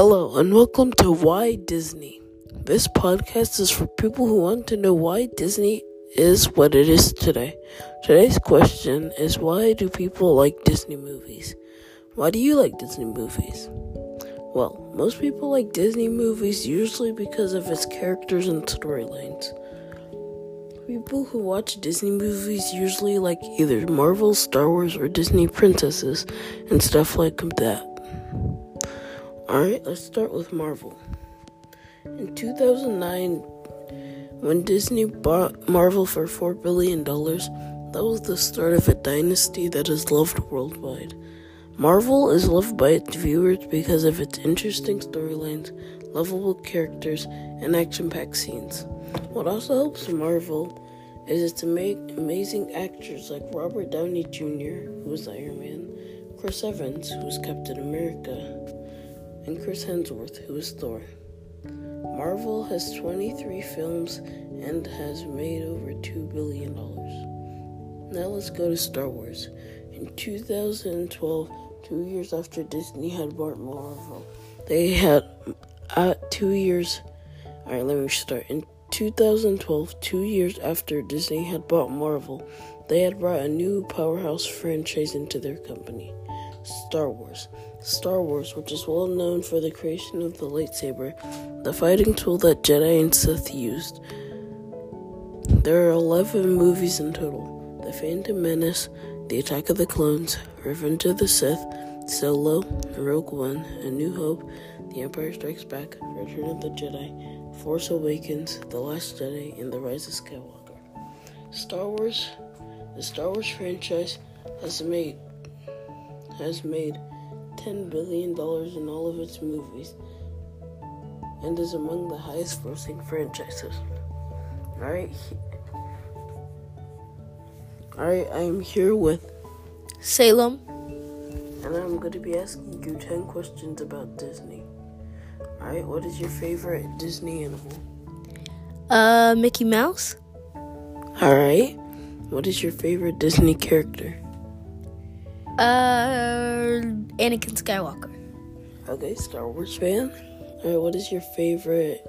Hello, and welcome to Why Disney. This podcast is for people who want to know why Disney is what it is today. Today's question is why do people like Disney movies? Why do you like Disney movies? Well, most people like Disney movies usually because of its characters and storylines. People who watch Disney movies usually like either Marvel, Star Wars, or Disney princesses and stuff like that. Alright, let's start with Marvel. In 2009, when Disney bought Marvel for $4 billion, that was the start of a dynasty that is loved worldwide. Marvel is loved by its viewers because of its interesting storylines, lovable characters, and action packed scenes. What also helps Marvel is its ama- amazing actors like Robert Downey Jr., who is Iron Man, Chris Evans, who is Captain America, and Chris Hemsworth, who is Thor. Marvel has 23 films and has made over $2 billion. Now let's go to Star Wars. In 2012, two years after Disney had bought Marvel, they had uh, two years. Alright, let me start. In 2012, two years after Disney had bought Marvel, they had brought a new powerhouse franchise into their company Star Wars. Star Wars, which is well known for the creation of the lightsaber, the fighting tool that Jedi and Sith used. There are 11 movies in total The Phantom Menace, The Attack of the Clones, Revenge of the Sith, Solo, Rogue One, A New Hope, The Empire Strikes Back, Return of the Jedi, Force Awakens, The Last Jedi, and The Rise of Skywalker. Star Wars, the Star Wars franchise has made has made $10 billion in all of its movies and is among the highest grossing franchises. Alright. Alright, I am here with Salem. and I'm going to be asking you 10 questions about Disney. Alright, what is your favorite Disney animal? Uh, Mickey Mouse. Alright, what is your favorite Disney character? Uh, Anakin Skywalker. Okay, Star Wars fan. Alright, what is your favorite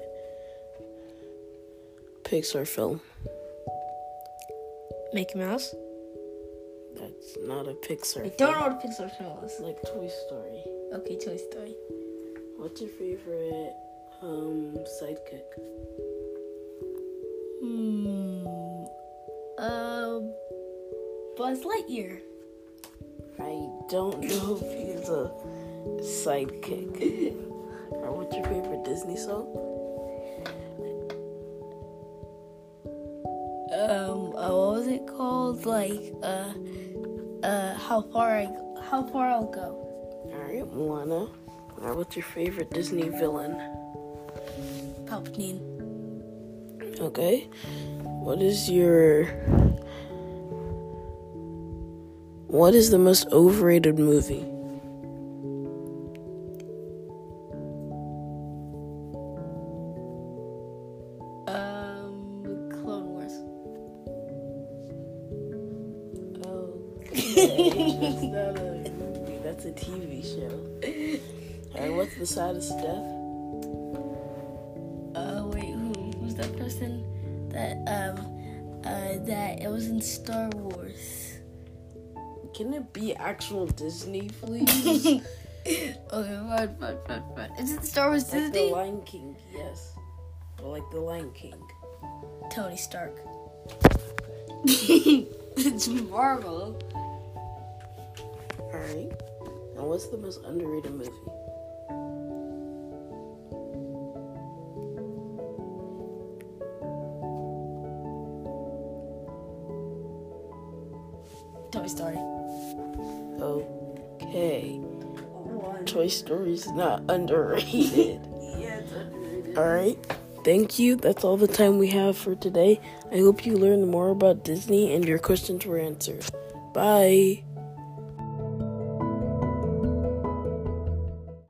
Pixar film? Mickey Mouse. That's not a Pixar I film. don't know what a Pixar film is. Like Toy Story. Okay, Toy Story. What's your favorite um sidekick? Hmm. Uh, Buzz Lightyear. I don't know if he's a sidekick. or what's your favorite Disney song? Um, uh, what was it called? Like, uh, uh, how far I, how far I'll go. Alright, Moana. Alright, what's your favorite Disney villain? Palpatine. Okay. What is your What is the most overrated movie? Um, Clone Wars. Oh, that's not a movie, that's a TV show. Alright, what's the saddest death? Uh, wait, who, who's that person that, um, uh, that it was in Star Wars? Can it be actual Disney, please? Okay, fine, fine, fine, fine. Is it Star Wars like the Lion King, yes. Or like the Lion King. Tony Stark. it's Marvel. Alright. Now what's the most underrated movie? Toy Story. Okay. Toy Story's not underrated. Yeah, it's underrated. Alright. Thank you. That's all the time we have for today. I hope you learned more about Disney and your questions were answered. Bye.